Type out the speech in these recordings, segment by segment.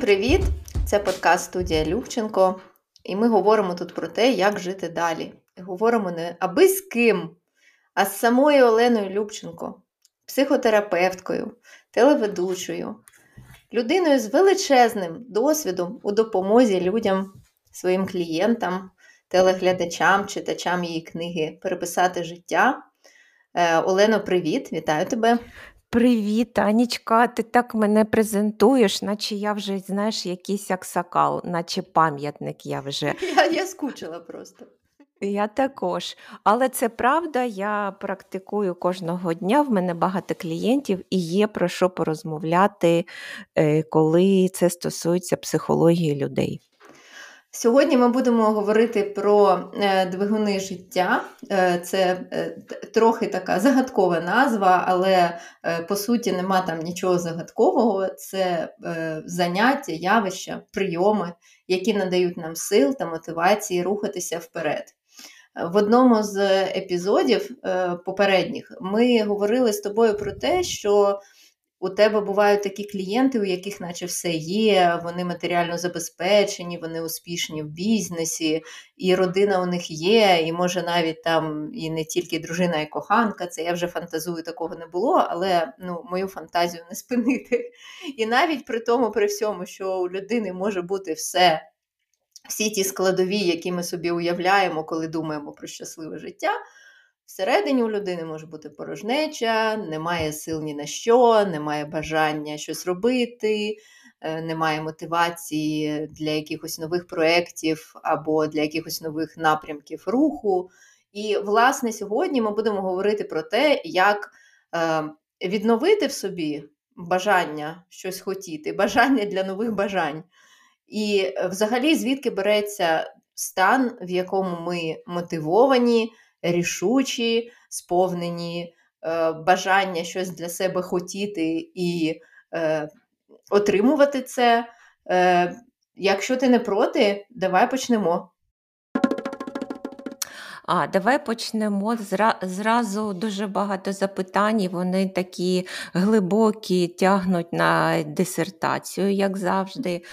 Привіт! Це подкаст студія Любченко, і ми говоримо тут про те, як жити далі. Говоримо не аби з ким, а з самою Оленою Любченко, психотерапевткою, телеведучою, людиною з величезним досвідом у допомозі людям, своїм клієнтам, телеглядачам, читачам її книги Переписати життя. Е, Олено, привіт! Вітаю тебе! Привіт, Анічка, ти так мене презентуєш, наче я вже, знаєш, якийсь аксакал, наче пам'ятник я вже. Я, я скучила просто. Я також. Але це правда, я практикую кожного дня. В мене багато клієнтів і є про що порозмовляти, е, коли це стосується психології людей. Сьогодні ми будемо говорити про е, двигуни життя. Е, це е, трохи така загадкова назва, але по суті нема там нічого загадкового. Це заняття, явища, прийоми, які надають нам сил та мотивації рухатися вперед. В одному з епізодів попередніх ми говорили з тобою про те, що у тебе бувають такі клієнти, у яких наче все є, вони матеріально забезпечені, вони успішні в бізнесі, і родина у них є, і може навіть там і не тільки дружина і коханка, це я вже фантазую, такого не було, але ну, мою фантазію не спинити. І навіть при тому, при всьому, що у людини може бути все, всі ті складові, які ми собі уявляємо, коли думаємо про щасливе життя. Всередині у людини може бути порожнеча, немає сил ні на що, немає бажання щось робити, е, немає мотивації для якихось нових проєктів або для якихось нових напрямків руху. І, власне, сьогодні ми будемо говорити про те, як е, відновити в собі бажання щось хотіти, бажання для нових бажань. І, взагалі, звідки береться стан, в якому ми мотивовані рішучі, сповнені е, бажання щось для себе хотіти і е, отримувати це. Е, Якщо ти не проти, давай почнемо. А давай почнемо зразу дуже багато запитань. Вони такі глибокі, тягнуть на дисертацію, як завжди.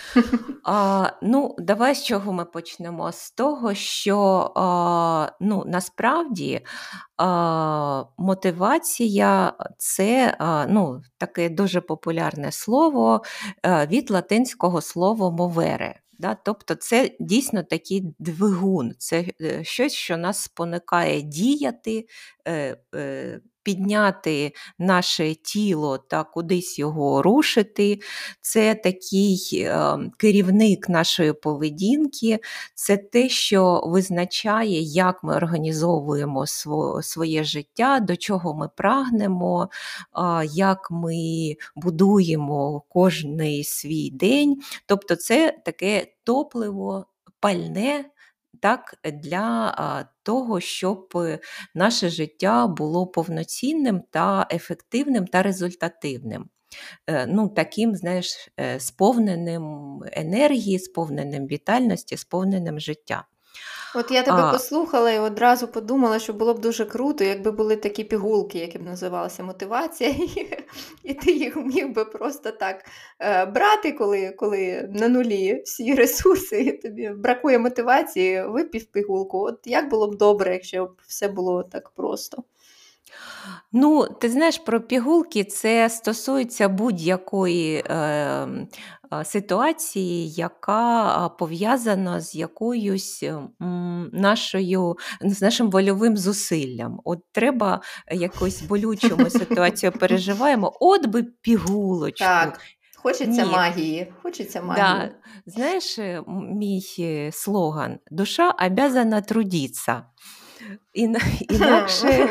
А, Ну, Давай з чого ми почнемо? З того, що а, ну, насправді а, мотивація це а, ну, таке дуже популярне слово від латинського слова мовере. Да? Тобто це дійсно такий двигун, це е, щось, що нас спонукає діяти, е, е, підняти наше тіло та кудись його рушити. Це такий е, керівник нашої поведінки, це те, що визначає, як ми організовуємо своє життя, до чого ми прагнемо, як ми будуємо кожний свій день. Тобто, це таке топливо пальне так, для того, щоб е, наше життя було повноцінним та ефективним та результативним. Е, ну, Таким, знаєш, е, сповненим енергії, сповненим вітальності, сповненим життя. От я тебе а... послухала і одразу подумала, що було б дуже круто, якби були такі пігулки, які б називалися мотивація, і ти їх міг би просто так е, брати, коли коли на нулі всі ресурси, і тобі бракує мотивації, випів пігулку. От як було б добре, якщо б все було так просто. Ну, ти знаєш, про пігулки це стосується будь-якої е, ситуації, яка пов'язана з якоюсь нашою, з нашим вольовим зусиллям. От треба якусь болючу ситуацію переживаємо, от би пігулочку. Так. Хочеться Ні. магії. Хочеться магії. Да. Знаєш, е, мій е, слоган душа обязана трудитися. Інакше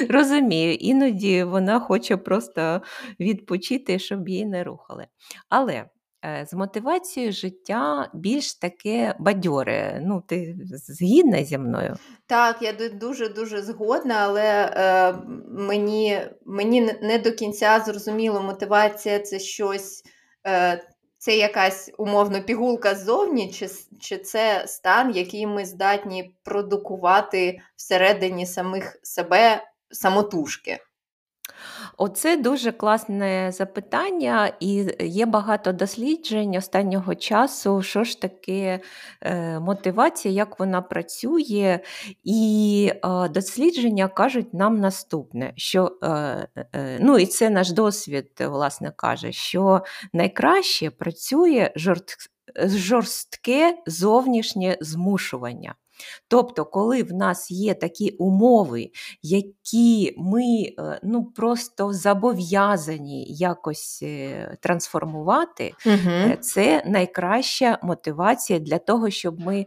розумію, іноді вона хоче просто відпочити, щоб її не рухали. Але е, з мотивацією життя більш таке бадьоре. Ну, ти згідна зі мною? Так, я дуже-дуже згодна, але е, мені мені не до кінця зрозуміло, мотивація це щось е, це якась умовно пігулка ззовні, чи чи це стан, який ми здатні продукувати всередині самих себе самотужки? Оце дуже класне запитання, і є багато досліджень останнього часу, що ж таке е, мотивація, як вона працює. І е, дослідження кажуть нам наступне, що е, ну і це наш досвід, власне, каже, що найкраще працює жорстке зовнішнє змушування. Тобто, коли в нас є такі умови, які ми е, ну, просто зобов'язані якось е, трансформувати, угу. це найкраща мотивація для того, щоб ми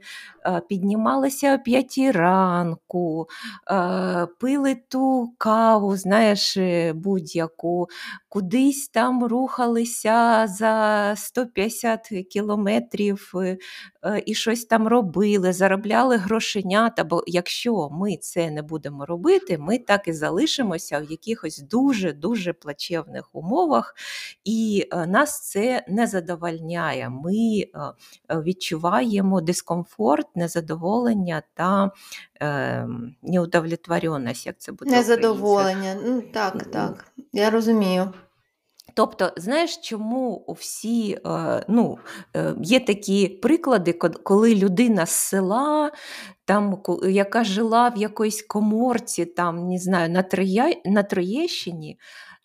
піднімалися о п'ятій ранку, пили ту каву, знаєш, будь-яку, кудись там рухалися за 150 кілометрів і щось там робили, заробляли грошенята, бо якщо ми це не будемо робити, ми так і залишимося в якихось дуже-дуже плачевних умовах, і е, нас це не задовольняє. Ми е, відчуваємо дискомфорт, незадоволення та е, неудовлетвореність, як це буде. Незадоволення, ну так, так, я розумію. Тобто, знаєш, чому всі е, ну, е, є такі приклади, коли людина з села, там, яка жила в якоїсь коморці, там, не знаю, на, Троє, на Троєщині,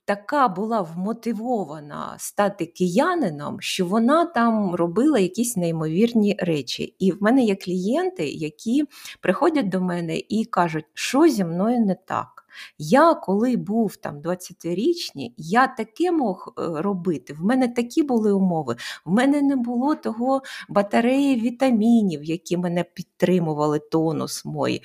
така була вмотивована стати киянином, що вона там робила якісь неймовірні речі. І в мене є клієнти, які приходять до мене і кажуть, що зі мною не так. Я коли був там 20-річний, я таке мог е, робити. В мене такі були умови. В мене не було того батареї вітамінів, які мене підтримували, тонус мой.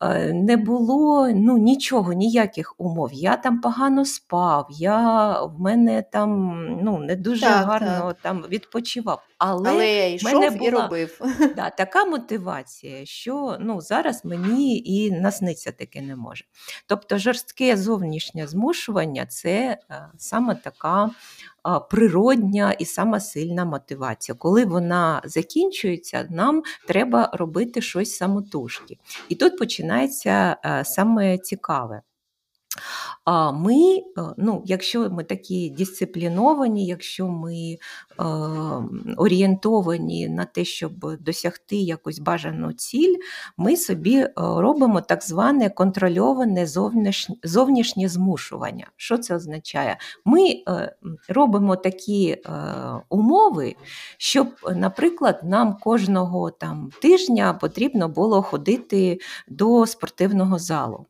Е, не було ну, нічого, ніяких умов. Я там погано спав, я, в мене там ну, не дуже так, гарно так. там відпочивав. Але, Але я йшов мене була, і робив. Да, така мотивація, що ну, зараз мені і насниться таке не може. Тобто жорстке зовнішнє змушування це е, саме така природня і сама сильна мотивація. Коли вона закінчується, нам треба робити щось самотужки. І тут починається е, саме цікаве. А ми, е, ну, якщо ми такі дисципліновані, якщо ми е, орієнтовані на те, щоб досягти якусь бажану ціль, ми собі е, робимо так зване контрольоване зовнішнє, зовнішнє змушування. Що це означає? Ми е, робимо такі е, умови, щоб, наприклад, нам кожного там тижня потрібно було ходити до спортивного залу.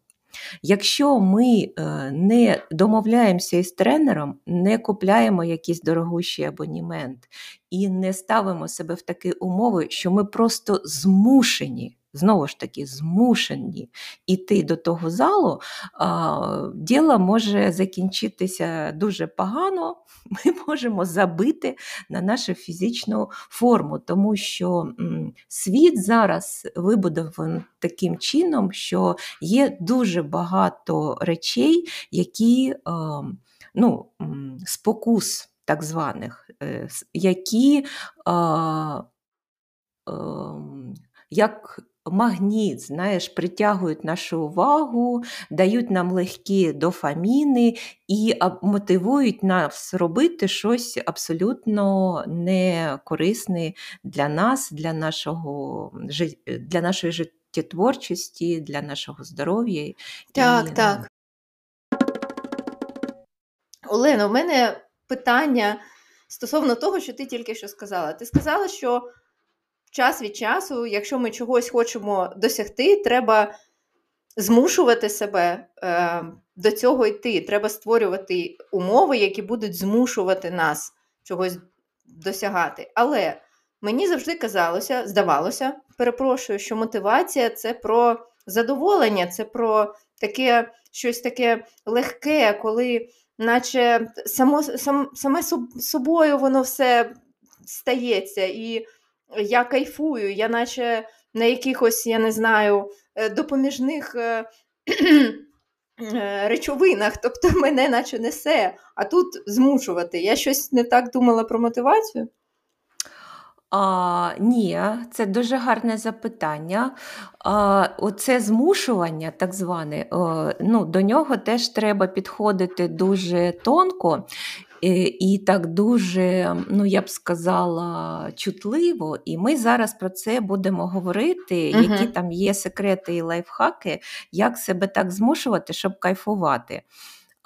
Якщо ми е, не домовляємося із тренером, не купляємо якийсь дорогущий абонімент і не ставимо себе в такі умови, що ми просто змушені знову ж таки змушені йти до того залу, діло може закінчитися дуже погано, ми можемо забити на нашу фізичну форму, тому що світ зараз вибудований таким чином, що є дуже багато речей, які ну, спокус так званих, е, які ем, як магніт, знаєш, притягують нашу увагу, дають нам легкі дофаміни і мотивують нас робити щось абсолютно некорисне для нас, для нашого для нашої життєтворчості, для нашого здоров'я. Так, і, ну, так. Олена, у мене питання стосовно того, що ти тільки що сказала. Ти сказала, що час від часу, якщо ми чогось хочемо досягти, треба змушувати себе е, до цього йти. Треба створювати умови, які будуть змушувати нас чогось досягати. Але мені завжди казалося, здавалося, перепрошую, що мотивація це про задоволення, це про таке щось таке легке, коли. Наче само, сам, саме собою воно все стається, і я кайфую, я наче на якихось, я не знаю, е, допоміжних е, е, речовинах, тобто мене наче несе, а тут змушувати. Я щось не так думала про мотивацію. А, Ні, це дуже гарне запитання. А, Оце змушування, так зване, ну, до нього теж треба підходити дуже тонко. І так дуже, ну я б сказала, чутливо, і ми зараз про це будемо говорити, угу. які там є секрети і лайфхаки, як себе так змушувати, щоб кайфувати.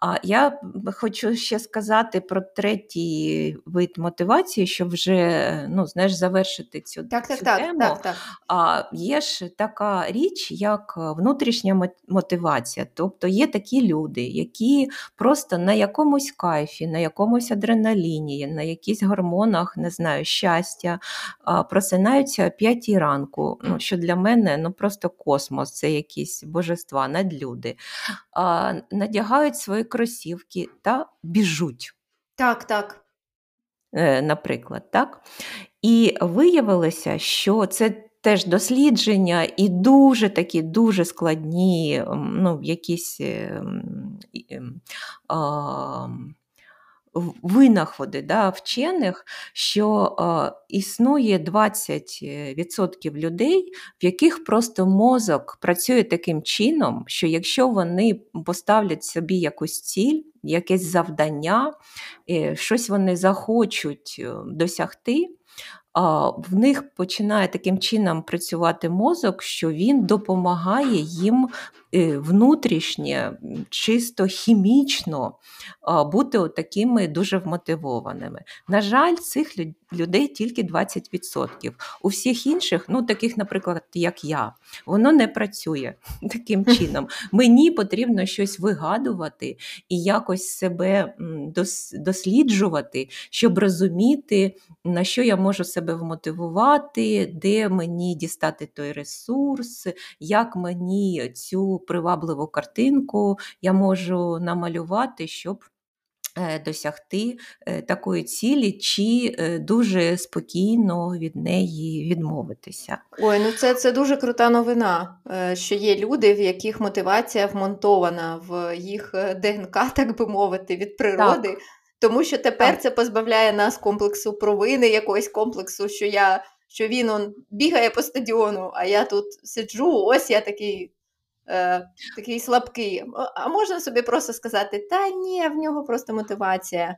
А я хочу ще сказати про третій вид мотивації, щоб вже ну, знаєш, завершити цю так, цю так, тему. Так, так. А є ж така річ, як внутрішня мотивація. Тобто є такі люди, які просто на якомусь кайфі, на якомусь адреналіні, на якихось гормонах, не знаю, щастя, просинаються о п'ятій ранку. Ну, Що для мене ну, просто космос, це якісь божества, надлюди. Надягають свої кросівки та біжуть. Так, так. Е, наприклад, так? І виявилося, що це теж дослідження і дуже такі дуже складні, ну, якісь. е, ем, винаходи да, вчених, що е, існує 20% людей, в яких просто мозок працює таким чином, що якщо вони поставлять собі якусь ціль, якесь завдання, е, щось вони захочуть е, досягти. В них починає таким чином працювати мозок, що він допомагає їм Е, внутрішнє, чисто хімічно бути такими дуже вмотивованими. На жаль, цих людей тільки 20%. У всіх інших, ну таких, наприклад, як я, воно не працює таким чином. Мені потрібно щось вигадувати і якось себе досліджувати, щоб розуміти, на що я можу себе вмотивувати, де мені дістати той ресурс, як мені цю привабливу картинку я можу намалювати, щоб е, досягти е, такої цілі, чи е, дуже спокійно від неї відмовитися. Ой, ну це це дуже крута новина, що є люди, в яких мотивація вмонтована в їх ДНК, так би мовити, від природи. Так. Тому що тепер так. це позбавляє нас комплексу провини, якогось комплексу, що я що він он бігає по стадіону, а я тут сиджу, ось я такий е, такий слабкий. А можна собі просто сказати, та ні, в нього просто мотивація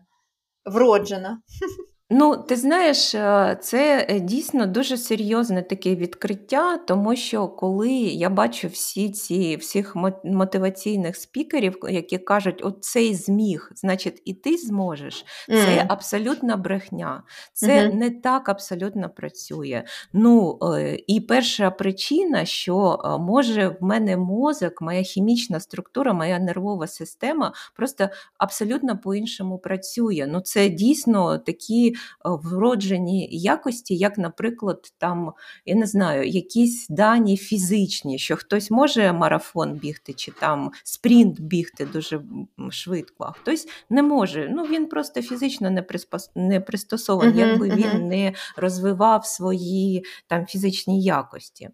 вроджена. Ну, ти знаєш, е, це е, дійсно дуже серйозне таке відкриття, тому що коли я бачу всі ці всіх мотиваційних спікерів, які кажуть, от цей зміг, значить, і ти зможеш, це mm. абсолютна брехня, це mm-hmm. не так абсолютно працює. Ну е, і перша причина, що може в мене мозок, моя хімічна структура, моя нервова система просто абсолютно по-іншому працює. Ну, це дійсно такі. Е, вроджені якості, як, наприклад, там, я не знаю, якісь дані фізичні, що хтось може марафон бігти, чи там спринт бігти дуже швидко, а хтось не може. Ну, Він просто фізично не приспос... не пристосований, uh-huh, якби uh-huh. він не розвивав свої там фізичні якості.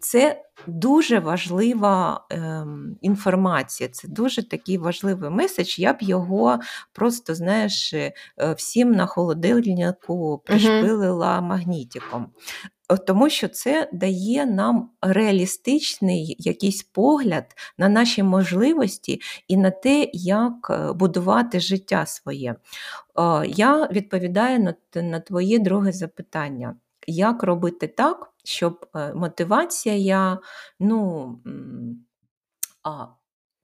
Це дуже важлива ем, інформація, це дуже такий важливий меседж. Я б його просто, знаєш, е, всім на холодильнику пришпилила магнітиком. Тому що це дає нам реалістичний якийсь погляд на наші можливості і на те, як е, будувати життя своє. Я відповідаю на, твоє друге запитання як робити так, щоб е, мотивація ну,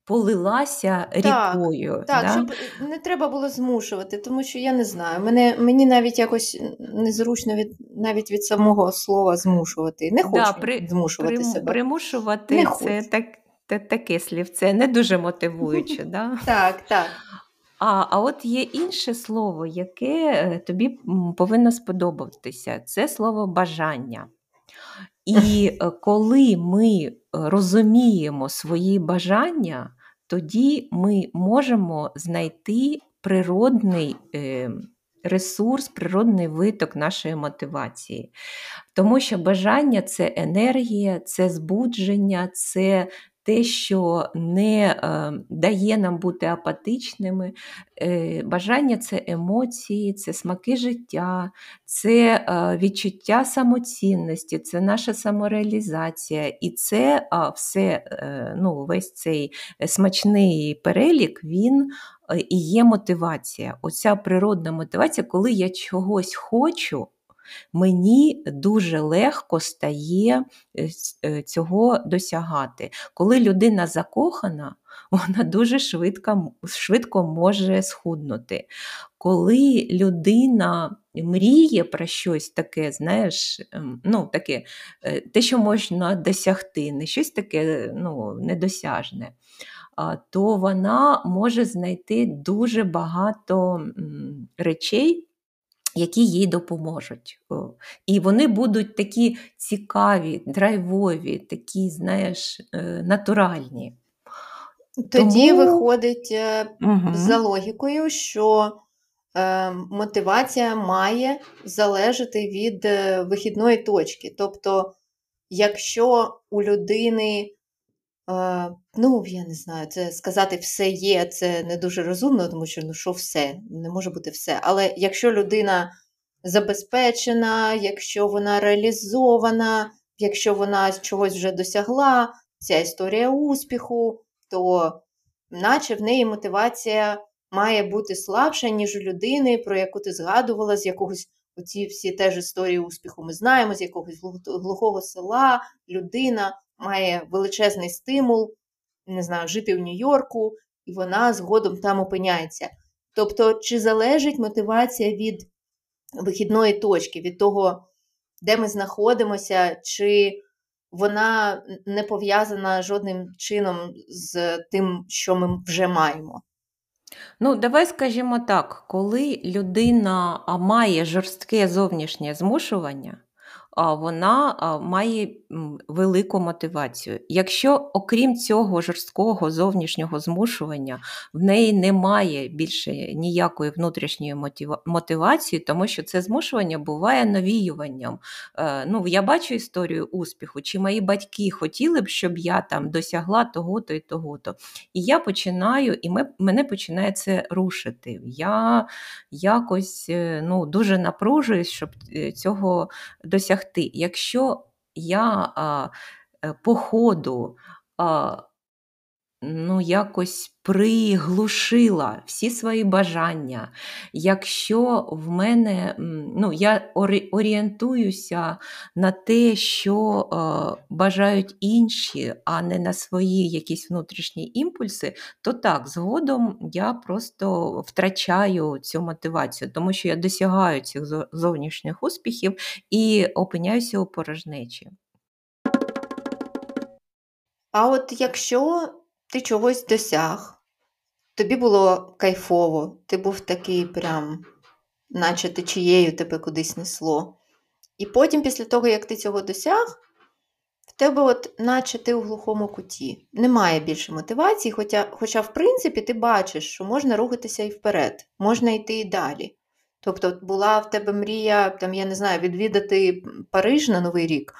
полилася рікою. Так, да? щоб не треба було змушувати, тому що я не знаю. Мене, Мені навіть якось незручно від навіть від самого слова змушувати. Не хочу да, при, змушувати при, себе. Примушувати не це так, таке слівце, не дуже мотивуюче. да? Так, так. А а от є інше слово, яке е, тобі повинно сподобатися це слово бажання. І е, коли ми розуміємо свої бажання, тоді ми можемо знайти природний е, ресурс, природний виток нашої мотивації. Тому що бажання це енергія, це збудження, це те, що не е, дає нам бути апатичними. Е, Бажання це емоції, це смаки життя, це е, відчуття самоцінності, це наша самореалізація. І це все, ну, весь цей смачний перелік, він і є мотивація. Оця природна мотивація, коли я чогось хочу мені дуже легко стає е, е, цього досягати. Коли людина закохана, вона дуже швидко швидко може схуднути. Коли людина мріє про щось таке, знаєш, ем, ну, таке, е, те, що можна досягти, не щось таке ну, недосяжне, то вона може знайти дуже багато речей, які їй допоможуть. І вони будуть такі цікаві, драйвові, такі, знаєш, е, натуральні. Тоді Тому... виходить угу. за логікою, що е, мотивація має залежати від вихідної точки. Тобто, якщо у людини Ну, я не знаю, це сказати все є, це не дуже розумно, тому що ну що все, не може бути все. Але якщо людина забезпечена, якщо вона реалізована, якщо вона чогось вже досягла, ця історія успіху, то наче в неї мотивація має бути слабша, ніж у людини, про яку ти згадувала, з якогось оці всі теж історії успіху ми знаємо, з якогось глухого села людина має величезний стимул, не знаю, жити в Нью-Йорку, і вона згодом там опиняється. Тобто, чи залежить мотивація від вихідної точки, від того, де ми знаходимося, чи вона не пов'язана жодним чином з тим, що ми вже маємо? Ну, давай скажімо так, коли людина має жорстке зовнішнє змушування, вона має велику мотивацію. Якщо, окрім цього жорсткого зовнішнього змушування, в неї немає більше ніякої внутрішньої мотивації, тому що це змушування буває навіюванням. Е, ну, Я бачу історію успіху, чи мої батьки хотіли б, щоб я там досягла того-то і того-то. І я починаю, і мене починає це рушити. Я якось е, ну, дуже напружуюсь, щоб е, цього досягти досягти. Якщо я е, по ходу ну, якось приглушила всі свої бажання, якщо в мене ну, я орієнтуюся на те, що е, бажають інші, а не на свої якісь внутрішні імпульси, то так, згодом я просто втрачаю цю мотивацію, тому що я досягаю цих зовнішніх успіхів і опиняюся у порожнечі. А от якщо ти чогось досяг, тобі було кайфово, ти був такий прям, наче течією тебе кудись несло. І потім, після того, як ти цього досяг, в тебе, от, наче ти у глухому куті. Немає більше мотивації, хоча, хоча, в принципі, ти бачиш, що можна рухатися і вперед, можна йти і далі. Тобто, була в тебе мрія, там, я не знаю, відвідати Париж на Новий рік,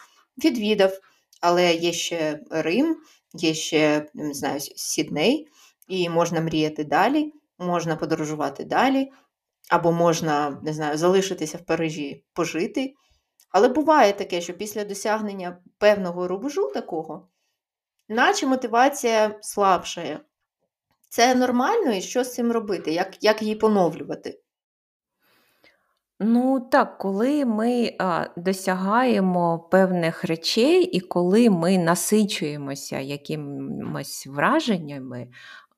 відвідав, але є ще Рим, є ще, не знаю, Сідней, і можна мріяти далі, можна подорожувати далі, або можна, не знаю, залишитися в Парижі, пожити. Але буває таке, що після досягнення певного рубежу такого, наче мотивація слабшає. Це нормально і що з цим робити? Як як її поновлювати? Ну так, коли ми а, досягаємо певних речей, і коли ми насичуємося якимось враженнями,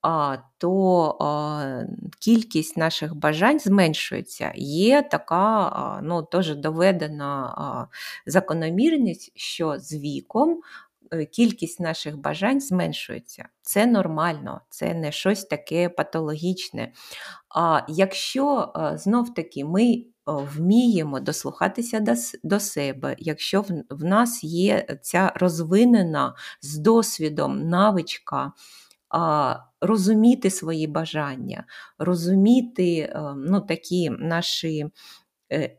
а, то а, кількість наших бажань зменшується. Є така а, ну, теж доведена закономірність, що з віком. Е, кількість наших бажань зменшується. Це нормально, це не щось таке патологічне. А якщо знов таки ми вміємо дослухатися до, себе, якщо в, в нас є ця розвинена з досвідом навичка. Розуміти свої бажання, розуміти е, ну, такі наші е,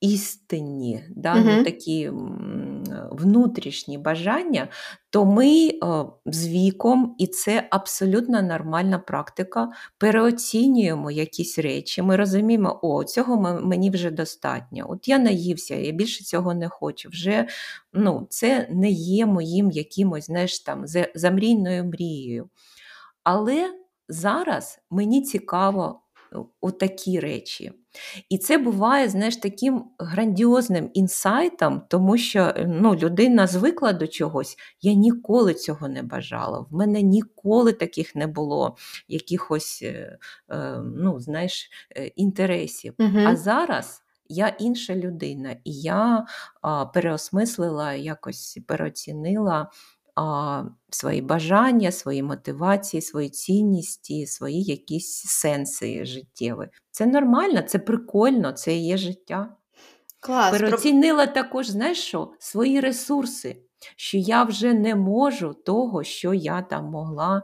істинні, да, угу. ну, такі внутрішні бажання, то ми з віком, і це абсолютно нормальна практика, переоцінюємо якісь речі. Ми розуміємо, о, цього мені вже достатньо. От я наївся, я більше цього не хочу. Вже ну, Це не є моїм якимось знаєш, там, замрійною мрією. Але зараз мені цікаво такі речі. І це буває, знаєш, таким грандіозним інсайтом, тому що ну, людина звикла до чогось, я ніколи цього не бажала. В мене ніколи таких не було якихось е, е, ну, знаєш, е, інтересів. Угу. А зараз. Я інша людина, і я а, переосмислила, якось переоцінила свої бажання, свої мотивації, свої цінності, свої якісь сенси життєві. Це нормально, це прикольно, це є життя. Клас. Переоцінила також, знаєш що, свої ресурси. Що я вже не можу того, що я там могла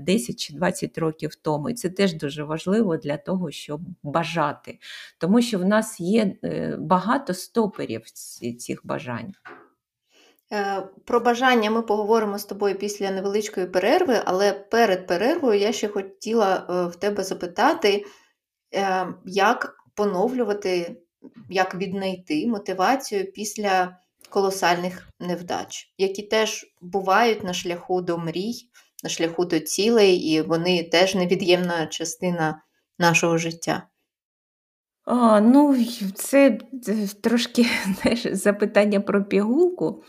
10 е, чи 20 років тому. І це теж дуже важливо для того, щоб бажати. Тому що в нас є е, багато стоперів цих бажань. Е, про бажання ми поговоримо з тобою після невеличкої перерви, але перед перервою я ще хотіла е, в тебе запитати, е, як поновлювати, як віднайти мотивацію після колосальних невдач, які теж бувають на шляху до мрій, на шляху до цілей, і вони теж невід'ємна частина нашого життя. А, Ну, це трошки знаєш, запитання про пігулку,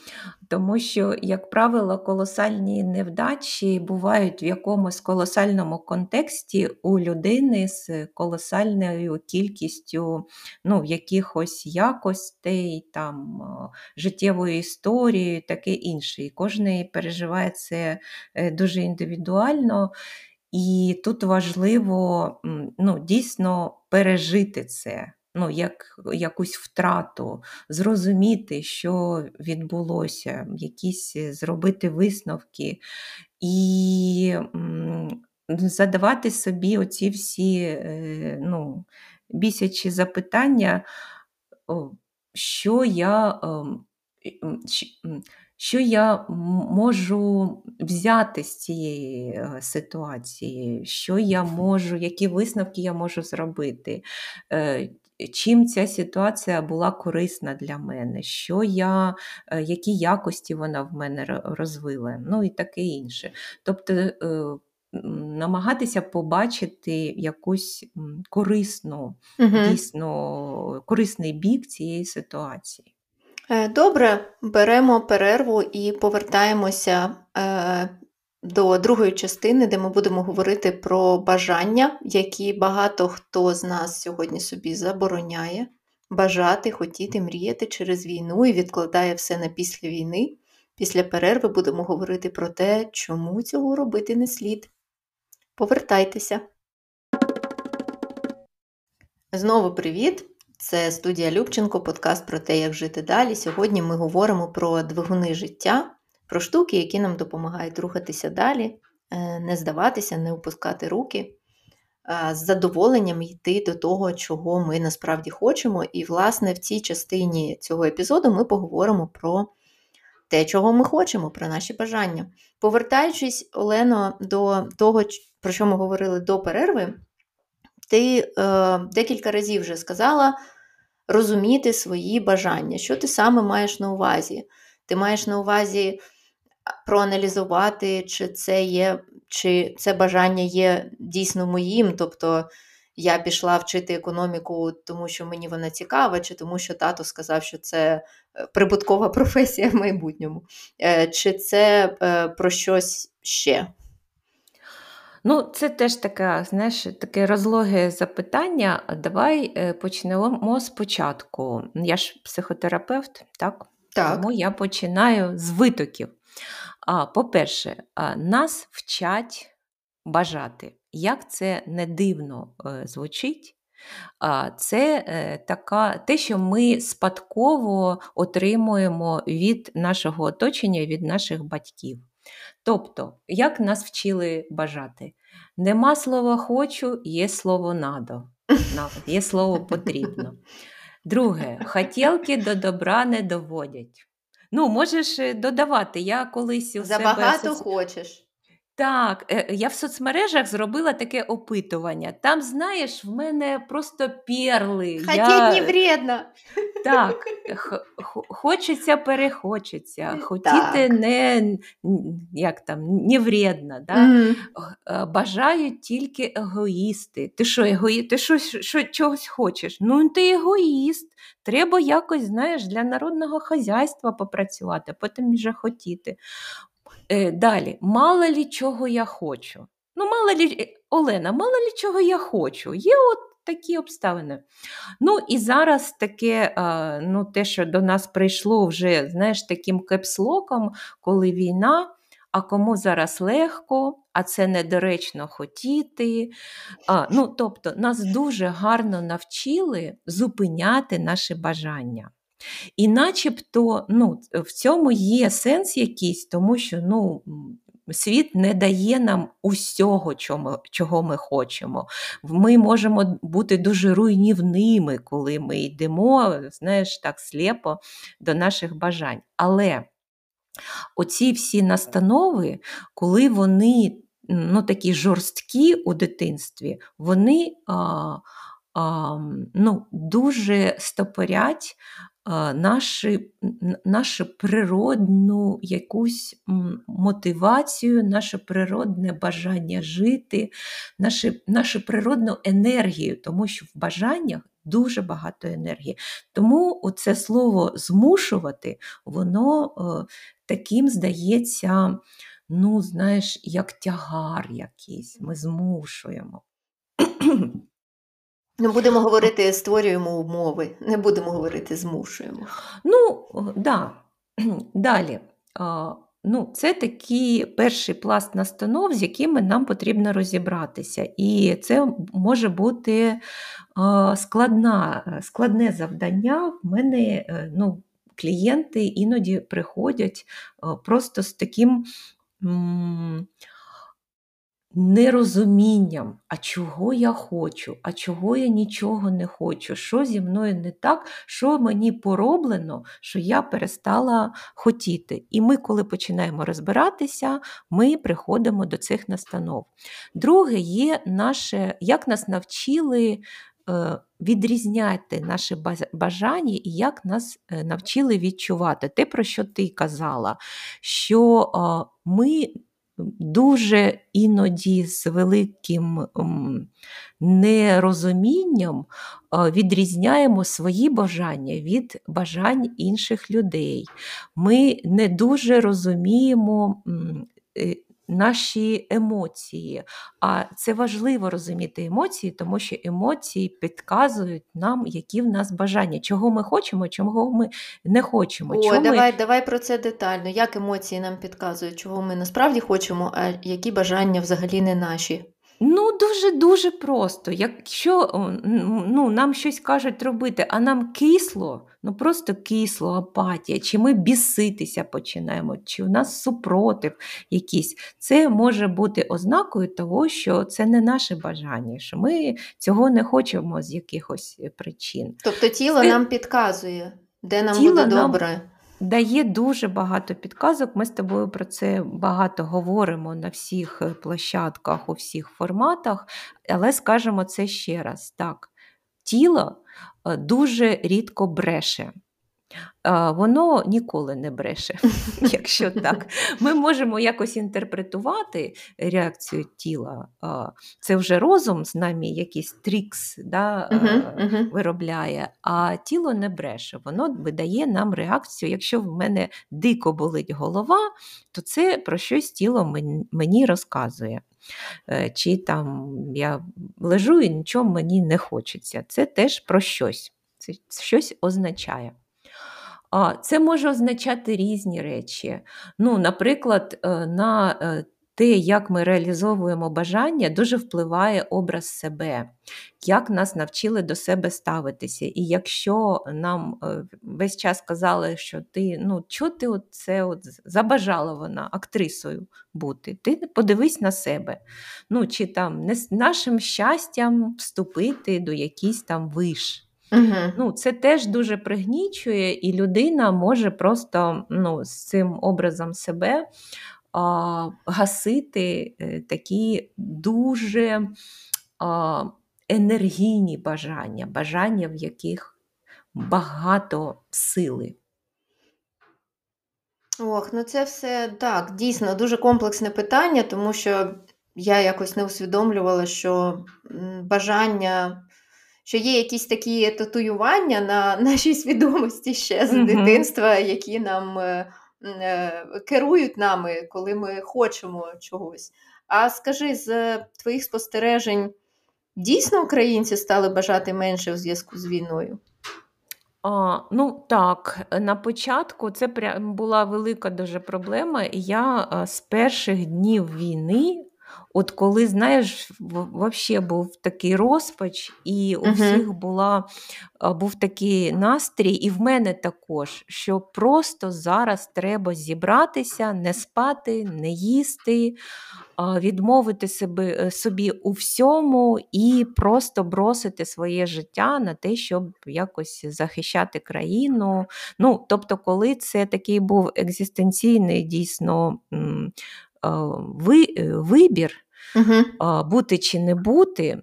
тому що, як правило, колосальні невдачі бувають в якомусь колосальному контексті у людини з колосальною кількістю ну, якихось якостей, там, життєвої історії, таке інше. І кожен переживає це е, дуже індивідуально. І тут важливо ну, дійсно пережити це, ну, як якусь втрату, зрозуміти, що відбулося, якісь е, зробити висновки і задавати собі оці всі е, ну, бісячі запитання, що я. Що я можу взяти з цієї е, ситуації, що я можу, які висновки я можу зробити, е, чим ця ситуація була корисна для мене, що я, е, які якості вона в мене розвила, ну і таке інше. Тобто намагатися побачити якусь корисну, угу. дійсно корисний бік цієї ситуації. Е, добре, беремо перерву і повертаємося е, до другої частини, де ми будемо говорити про бажання, які багато хто з нас сьогодні собі забороняє бажати, хотіти, мріяти через війну і відкладає все на після війни. Після перерви будемо говорити про те, чому цього робити не слід. Повертайтеся. Знову привіт! Це студія Любченко, подкаст про те, як жити далі. Сьогодні ми говоримо про двигуни життя, про штуки, які нам допомагають рухатися далі, е, не здаватися, не опускати руки, з задоволенням йти до того, чого ми насправді хочемо. І, власне, в цій частині цього епізоду ми поговоримо про те, чого ми хочемо, про наші бажання. Повертаючись, Олено, до того, про що ми говорили до перерви. Ти е, декілька разів вже сказала розуміти свої бажання. Що ти саме маєш на увазі? Ти маєш на увазі проаналізувати, чи це є, чи це бажання є дійсно моїм. Тобто я пішла вчити економіку, тому що мені вона цікава, чи тому, що тато сказав, що це е, прибуткова професія в майбутньому. Е, чи це е, про щось ще? Ну, це теж таке, знаєш, таке розлоге запитання. Давай е, почнемо спочатку. Я ж психотерапевт, так? так. Тому я починаю з витоків. По-перше, нас вчать бажати. Як це не дивно е, звучить? Це е, така, те, що ми спадково отримуємо від нашого оточення, від наших батьків. Тобто, як нас вчили бажати? Нема слова хочу, є слово надо, є слово потрібно. Друге, хотілки до добра не доводять. Ну, можеш е, додавати. Я колись у Забагато себе... хочеш. Так, е, я в соцмережах зробила таке опитування. Там, знаєш, в мене просто перли. Хотіть я... не вредно. Так, х- хочеться, перехочеться, хотіти Так. не, як там, не вредно. Да? Е, Бажають тільки егоїсти. Ти що, егої... ти що, що чогось хочеш? Ну, ти егоїст. Треба якось, знаєш, для народного хазяйства попрацювати, потім вже хотіти. Е, Далі, мало лі чого я хочу. Ну, мало лі, е, Олена, мало лі чого я хочу. Є от такі обставини. Ну і зараз таке, е, ну, те, що до нас прийшло вже, знаєш, таким кепслоком, коли війна. А кому зараз легко, а це недоречно хотіти. А, ну, Тобто, нас дуже гарно навчили зупиняти наші бажання. І начебто ну, в цьому є сенс якийсь, тому що ну, світ не дає нам усього, чого, ми хочемо. Ми можемо бути дуже руйнівними, коли ми йдемо, знаєш, так сліпо до наших бажань. Але оці всі настанови, коли вони ну, такі жорсткі у дитинстві, вони а, а, ну, дуже стопорять наші, нашу природну якусь мотивацію, наше природне бажання жити, наше, нашу природну енергію, тому що в бажаннях дуже багато енергії. Тому це слово змушувати, воно е, таким здається, ну, знаєш, як тягар якийсь, ми змушуємо. Ну, будемо говорити, створюємо умови, не будемо говорити, змушуємо. Ну, да. Далі. Ну, це такий перший пласт настанов, з якими нам потрібно розібратися. І це може бути складна, складне завдання. В мене е, ну, клієнти іноді приходять просто з таким. Нерозумінням, а чого я хочу, а чого я нічого не хочу, що зі мною не так, що мені пороблено, що я перестала хотіти. І ми, коли починаємо розбиратися, ми приходимо до цих настанов. Друге, є наше, як нас навчили е, відрізняти наші бажання і як нас е, навчили відчувати. Те, про що ти казала, що е, ми дуже іноді з великим нерозумінням е, відрізняємо свої бажання від бажань інших людей. Ми не дуже розуміємо е, наші емоції. А це важливо розуміти емоції, тому що емоції підказують нам, які в нас бажання, чого ми хочемо, чого ми не хочемо. О, чого ми- давай, давай про це детально. Як емоції нам підказують, чого ми насправді хочемо, а які бажання взагалі не наші. Ну, дуже-дуже просто. Якщо ну, нам щось кажуть робити, а нам кисло, ну просто кисло, апатія, чи ми біситися починаємо, чи у нас супротив якийсь, це може бути ознакою того, що це не наше бажання, що ми цього не хочемо з якихось е, причин. Тобто тіло Це- нам підказує, де нам Тіло буде нам добре. Дає дуже багато підказок. Ми з тобою про це багато говоримо на всіх е, площадках, у всіх форматах, але скажемо це ще раз. Так, тіло е, дуже рідко бреше. Воно ніколи не бреше, якщо так. Ми можемо якось інтерпретувати реакцію тіла. Це вже розум з нами якийсь трікс да, е, виробляє, а тіло не бреше. Воно видає нам реакцію. Якщо в мене дико болить голова, то це про щось тіло мені розказує. Е, Чи там я лежу і нічого мені не хочеться. Це теж про щось. Це щось означає. Це може означати різні речі. Ну, наприклад, е, на е, те, як ми реалізовуємо бажання, дуже впливає образ себе, як нас навчили до себе ставитися. І якщо нам е, весь час казали, що ти, ну, чого ти це от забажала вона актрисою бути, ти подивись на себе. Ну, чи там не з нашим щастям вступити до якийсь там виш. Угу. Ну, Це теж дуже пригнічує, і людина може просто ну, з цим образом себе а, гасити е, такі дуже а, енергійні бажання, бажання, в яких багато сили. Ох, ну це все так, дійсно дуже комплексне питання, тому що я якось не усвідомлювала, що бажання, що є якісь такі татуювання на нашій свідомості ще з дитинства, які нам е, е, керують нами, коли ми хочемо чогось. А скажи, з твоїх спостережень, дійсно українці стали бажати менше в зв'язку з війною? А, Ну так, на початку це прям була велика дуже проблема. Я з перших днів війни От коли, знаєш, взагалі був такий розпач, і у всіх була, був такий настрій, і в мене також, що просто зараз треба зібратися, не спати, не їсти, відмовити себе, е, собі у всьому і просто бросити своє життя на те, щоб якось захищати країну. Ну, Тобто, коли це такий був екзистенційний дійсно Е, вибір. Угу. Бути чи не бути,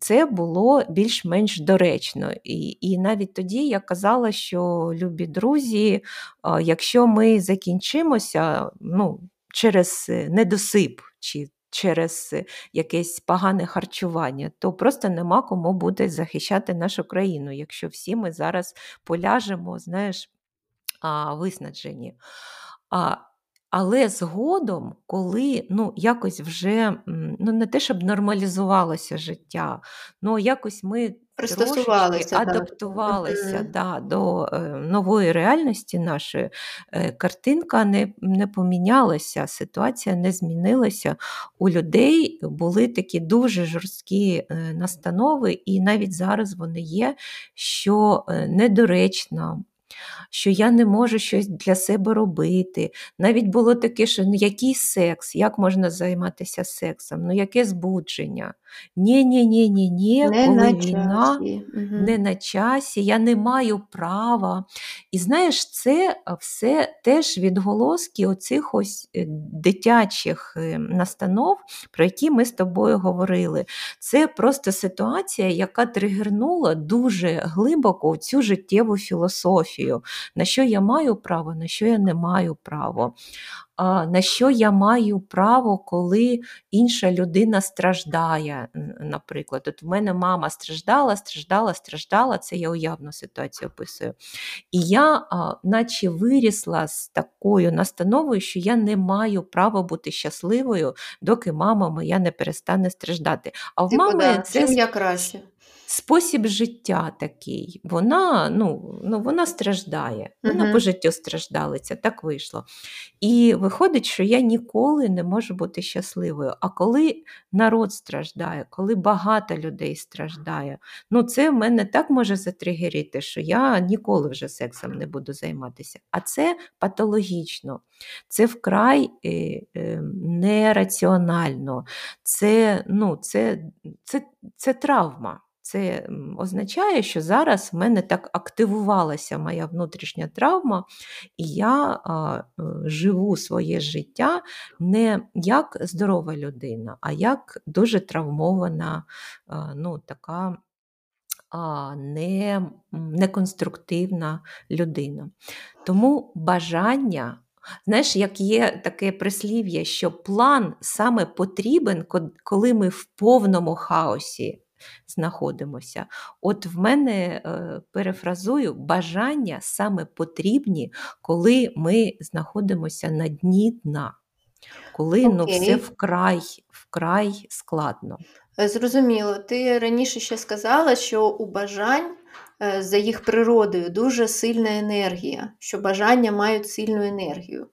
це було більш-менш доречно. І і навіть тоді я казала, що любі друзі, якщо ми закінчимося ну, через недосип чи через якесь погане харчування, то просто нема кому буде захищати нашу країну, якщо всі ми зараз поляжемо, знаєш, виснаджені. Але згодом, коли ну, якось вже ну, не те, щоб нормалізувалося життя, ну якось ми трошечки адаптувалися да, до е, нової реальності нашої, е, картинка не, не помінялася, ситуація не змінилася. У людей були такі дуже жорсткі е, настанови, і навіть зараз вони є, що недоречно що я не можу щось для себе робити. Навіть було таке, що ну який секс, як можна займатися сексом, ну яке збудження. Ні, ні, ні, ні, ні, не коли на війна часі. не на часі, я не маю права. І знаєш, це все теж відголоски оцих ось е, дитячих е, настанов, про які ми з тобою говорили. Це просто ситуація, яка тригернула дуже глибоко цю життєву філософію, на що я маю право, на що я не маю право на що я маю право, коли інша людина страждає. Наприклад, от в мене мама страждала, страждала, страждала, це я уявну ситуацію описую. І я, наче вирісла з такою настановою, що я не маю права бути щасливою, доки мама моя не перестане страждати. А в типу, мами це чим я краще спосіб життя такий. Вона ну, ну, вона страждає, вона угу. по життю страждалиця, так вийшло. І виходить, що я ніколи не можу бути щасливою. А коли народ страждає, коли багато людей страждає, ну це в мене так може затригерити, що я ніколи вже сексом не буду займатися. А це патологічно, це вкрай е, е, нераціонально, це, ну, це, це, це травма. Це означає, що зараз в мене так активувалася моя внутрішня травма, і я а, е, живу своє життя не як здорова людина, а як дуже травмована, а, ну, така а, не, неконструктивна людина. Тому бажання. Знаєш, як є таке прислів'я, що план саме потрібен, коли ми в повному хаосі знаходимося. От в мене е, перефразую бажання саме потрібні, коли ми знаходимося на дні дна, коли ну, все вкрай, вкрай складно. Е, зрозуміло, ти раніше ще сказала, що у бажань. Е, за їх природою дуже сильна енергія, що бажання мають сильну енергію.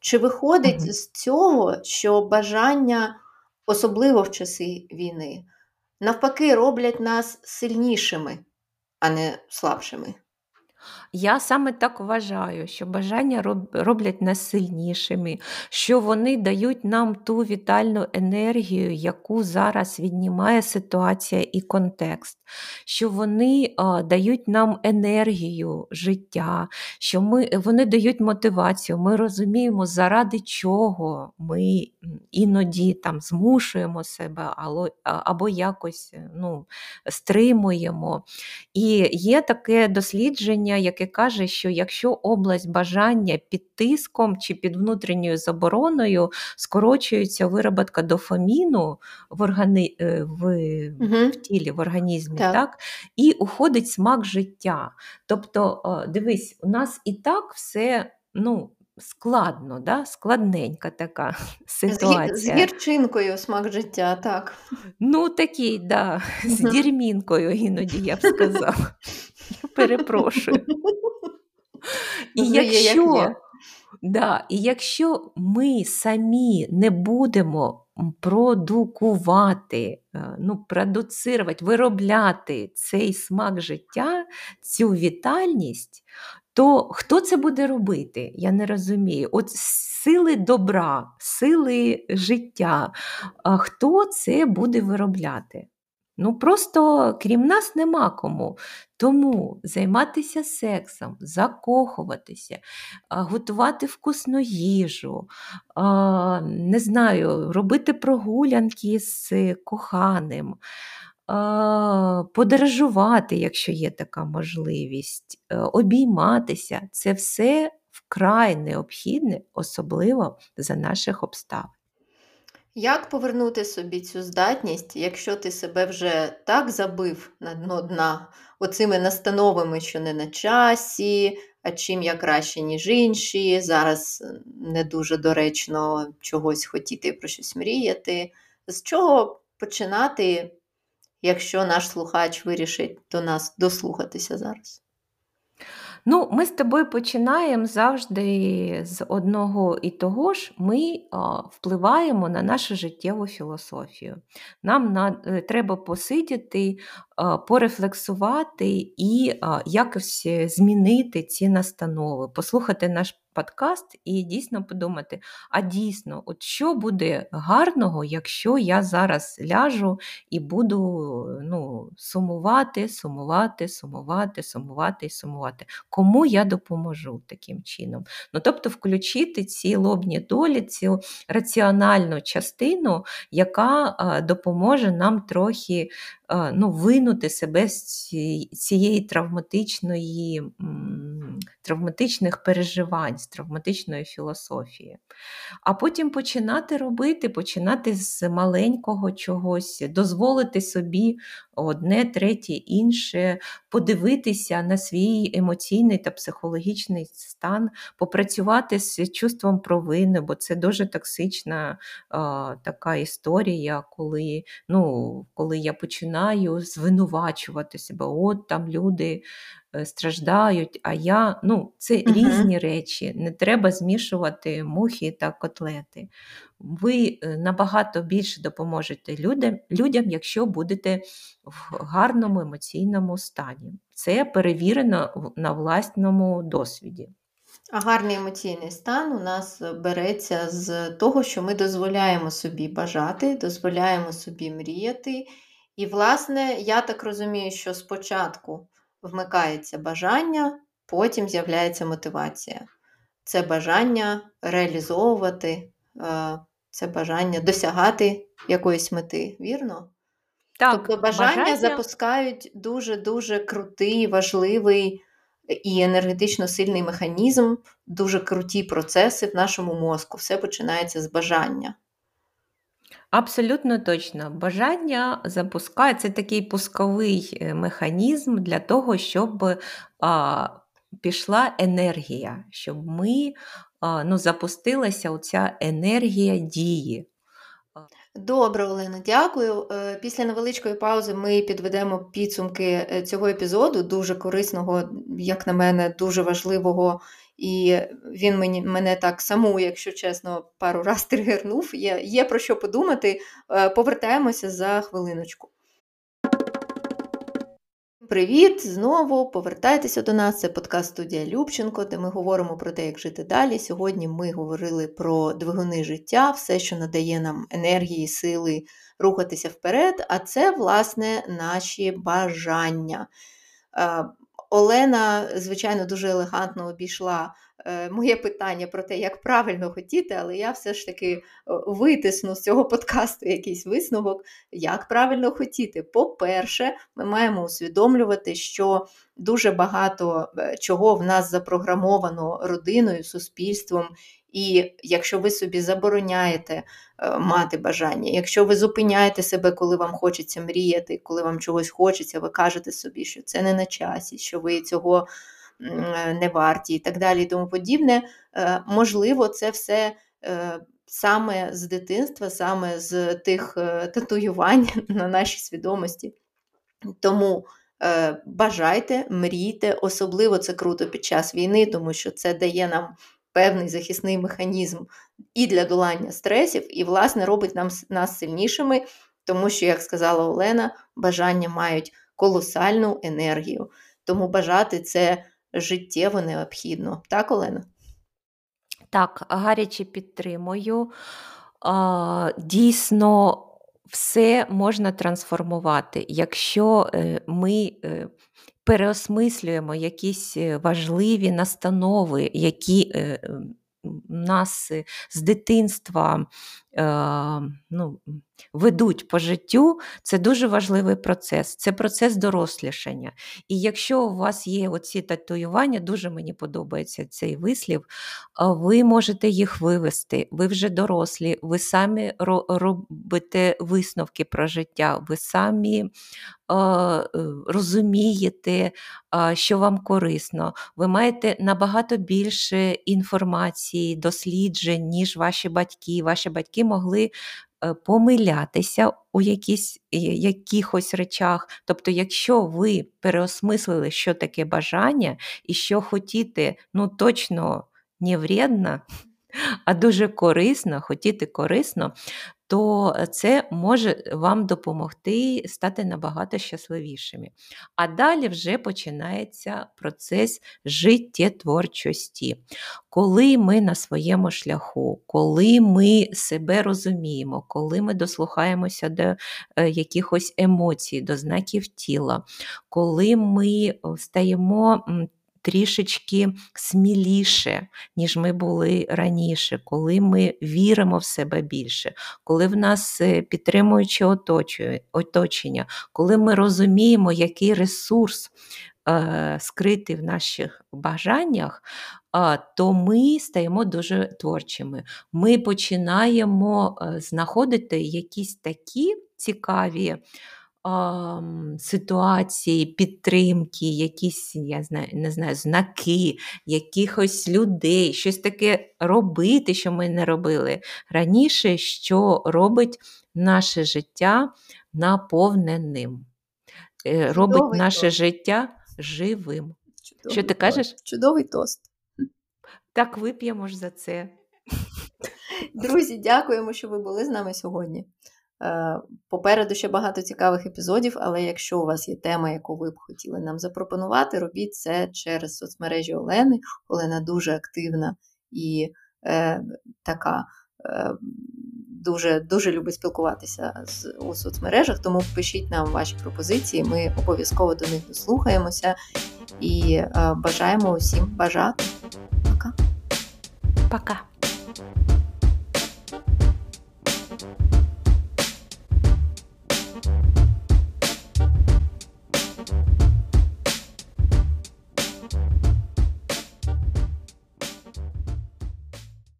Чи виходить угу. з цього, що бажання, особливо в часи війни, навпаки, роблять нас сильнішими, а не слабшими. Я саме так вважаю, що бажання роблять нас сильнішими, що вони дають нам ту вітальну енергію, яку зараз віднімає ситуація і контекст, що вони а, дають нам енергію життя, що ми, вони дають мотивацію. Ми розуміємо, заради чого ми іноді там змушуємо себе або, або якось ну, стримуємо. І є таке дослідження, яке каже, що якщо область бажання під тиском чи під внутрішньою забороною скорочується вироботка дофаміну в органи... Е, в... Угу. в тілі, в організмі, так. так? і уходить смак життя. Тобто, дивись, у нас і так все ну, складно, да? складненька така ситуація. З гірчинкою смак життя, так. Ну, такий, да, з дірмінкою іноді я б сказала. Перепрошую. І якщо, да, І якщо ми самі не будемо продукувати, е, ну, продуцирувати, виробляти цей смак життя, цю вітальність, то хто це буде робити? Я не розумію. От сили добра, сили життя, хто це буде виробляти? Ну, просто крім нас нема кому. Тому займатися сексом, закохуватися, готувати вкусну їжу, не знаю, робити прогулянки з коханим подорожувати, якщо є така можливість, е, обійматися це все вкрай необхідне, особливо за наших обставин. Як повернути собі цю здатність, якщо ти себе вже так забив на дно дна оцими настановами, що не на часі, а чим я краще, ніж інші, зараз не дуже доречно чогось хотіти про щось мріяти. З чого починати якщо наш слухач вирішить до нас дослухатися зараз? Ну, ми з тобою починаємо завжди з одного і того ж, ми а, впливаємо на нашу життєву філософію. Нам на, е, треба посидіти, а, порефлексувати і а, якось змінити ці настанови, послухати наш подкаст і дійсно подумати: а дійсно, от що буде гарного, якщо я зараз ляжу і буду ну, сумувати, сумувати, сумувати, сумувати і сумувати. Кому я допоможу таким чином? Ну, Тобто, включити ці лобні долі, цю раціональну частину, яка допоможе нам трохи ну, винути себе з цієї травматичної, травматичних переживань, з травматичної філософії. А потім починати робити, починати з маленького чогось, дозволити собі одне, третє, інше, подивитися на свій емоційний та психологічний стан, попрацювати з чувством провини, бо це дуже токсична а, така історія, коли, ну, коли я починаю звинувачувати себе. От там люди страждають, а я ну, це угу. різні речі. Не треба змішувати мухи та котлети. Ви е, набагато більше допоможете людям, людям, якщо будете в гарному емоційному стані. Це перевірено на власному досвіді. А гарний емоційний стан у нас береться з того, що ми дозволяємо собі бажати, дозволяємо собі мріяти і, власне, я так розумію, що спочатку вмикається бажання, потім з'являється мотивація. Це бажання реалізовувати, е, це бажання досягати якоїсь мети, вірно? Так, Тобто бажання, бажання запускають дуже-дуже крутий, важливий і енергетично сильний механізм, дуже круті процеси в нашому мозку. Все починається з бажання. Абсолютно точно. Бажання запускає це такий пусковий е, механізм для того, щоб а, пішла енергія, щоб ми а, ну, запустилася оця енергія дії. Добре, Олена, дякую. Е, після невеличкої паузи ми підведемо підсумки е, цього епізоду, дуже корисного, як на мене, дуже важливого і він мені, мене так саму, якщо чесно, пару раз тригернув. Є, Є про що подумати. Е, повертаємося за хвилиночку. Привіт! Знову повертайтеся до нас. Це подкаст студія Любченко, де ми говоримо про те, як жити далі. Сьогодні ми говорили про двигуни життя, все, що надає нам енергії, сили рухатися вперед. А це, власне, наші бажання. Олена, звичайно, дуже елегантно обійшла Е, моє питання про те, як правильно хотіти, але я все ж таки е, витисну з цього подкасту якийсь висновок, як правильно хотіти. По-перше, ми маємо усвідомлювати, що дуже багато е, чого в нас запрограмовано родиною, суспільством. І якщо ви собі забороняєте мати бажання, якщо ви зупиняєте себе, коли вам хочеться мріяти, коли вам чогось хочеться, ви кажете собі, що це не на часі, що ви цього не варті і так далі, і тому подібне. Е, можливо, це все е, саме з дитинства, саме з тих е, татуювань на нашій свідомості. Тому бажайте, мрійте, особливо це круто під час війни, тому що це дає нам певний захисний механізм і для долання стресів, і, власне, робить нам, нас сильнішими, тому що, як сказала Олена, бажання мають колосальну енергію. Тому бажати це життєво необхідно. Так, Олена? Так, гаряче підтримую. Дійсно, все можна трансформувати. Якщо е, ми е, переосмислюємо якісь е, важливі настанови, які нас з дитинства ну, ведуть по життю, це дуже важливий процес. Це процес дорослішання. І якщо у вас є оці татуювання, дуже мені подобається цей вислів, ви можете їх вивести, ви вже дорослі, ви самі робите висновки про життя, ви самі е, розумієте, що вам корисно. Ви маєте набагато більше інформації, досліджень, ніж ваші батьки. Ваші батьки могли Е, помилятися у якісь, якихось речах. Тобто, якщо ви переосмислили, що таке бажання, і що хотіти, ну точно не вредно, а дуже корисно, хотіти корисно, то це може вам допомогти стати набагато щасливішими. А далі вже починається процес життєтворчості. Коли ми на своєму шляху, коли ми себе розуміємо, коли ми дослухаємося до е, якихось емоцій, до знаків тіла, коли ми стаємо трішечки сміліше, ніж ми були раніше, коли ми віримо в себе більше, коли в нас е, підтримуюче оточення, коли ми розуміємо, який ресурс е, скритий в наших бажаннях. То ми стаємо дуже творчими. Ми починаємо е, знаходити якісь такі цікаві ситуації, підтримки, якісь, я знаю, не знаю, знаки, якихось людей, щось таке робити, що ми не робили раніше, що робить наше життя наповненим, е, робить Чудовий наше тост. життя живим. Чудовий що ти тост. кажеш? Чудовий тост. Так вип'ємо ж за це. Друзі, дякуємо, що ви були з нами сьогодні. Е, попереду ще багато цікавих епізодів, але якщо у вас є тема, яку ви б хотіли нам запропонувати, робіть це через соцмережі Олени. Олена дуже активна і е, така е, дуже дуже любить спілкуватися з, у соцмережах, тому пишіть нам ваші пропозиції, ми обов'язково до них дослухаємося і е, бажаємо усім бажати. Пока. Пока.